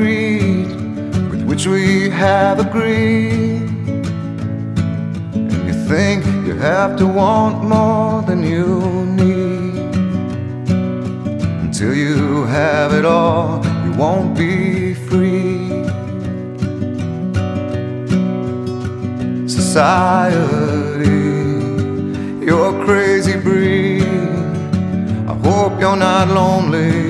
with which we have agreed. And you think you have to want more than you need. Until you have it all, you won't be free. Society, you're crazy breed. I hope you're not lonely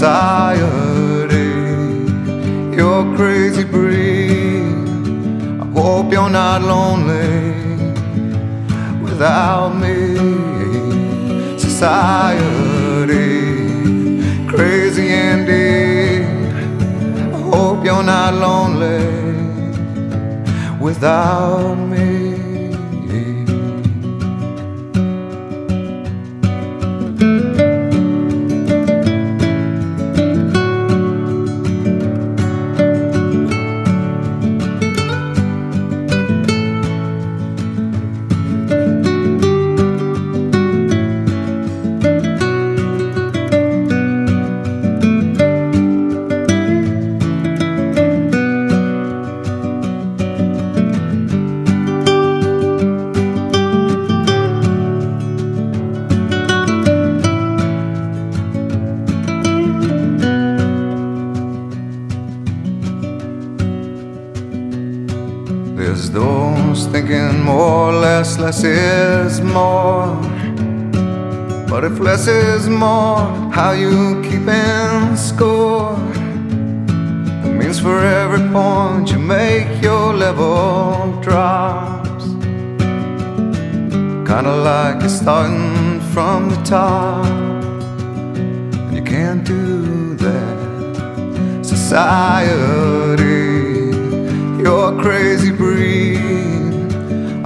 Society, you're crazy breed. I hope you're not lonely without me. Society, crazy indeed. I hope you're not lonely without me. Those thinking more, less, less is more. But if less is more, how you keeping score? It means for every point you make, your level drops. Kinda like you're starting from the top, and you can't do that. Society you're crazy.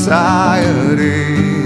Society,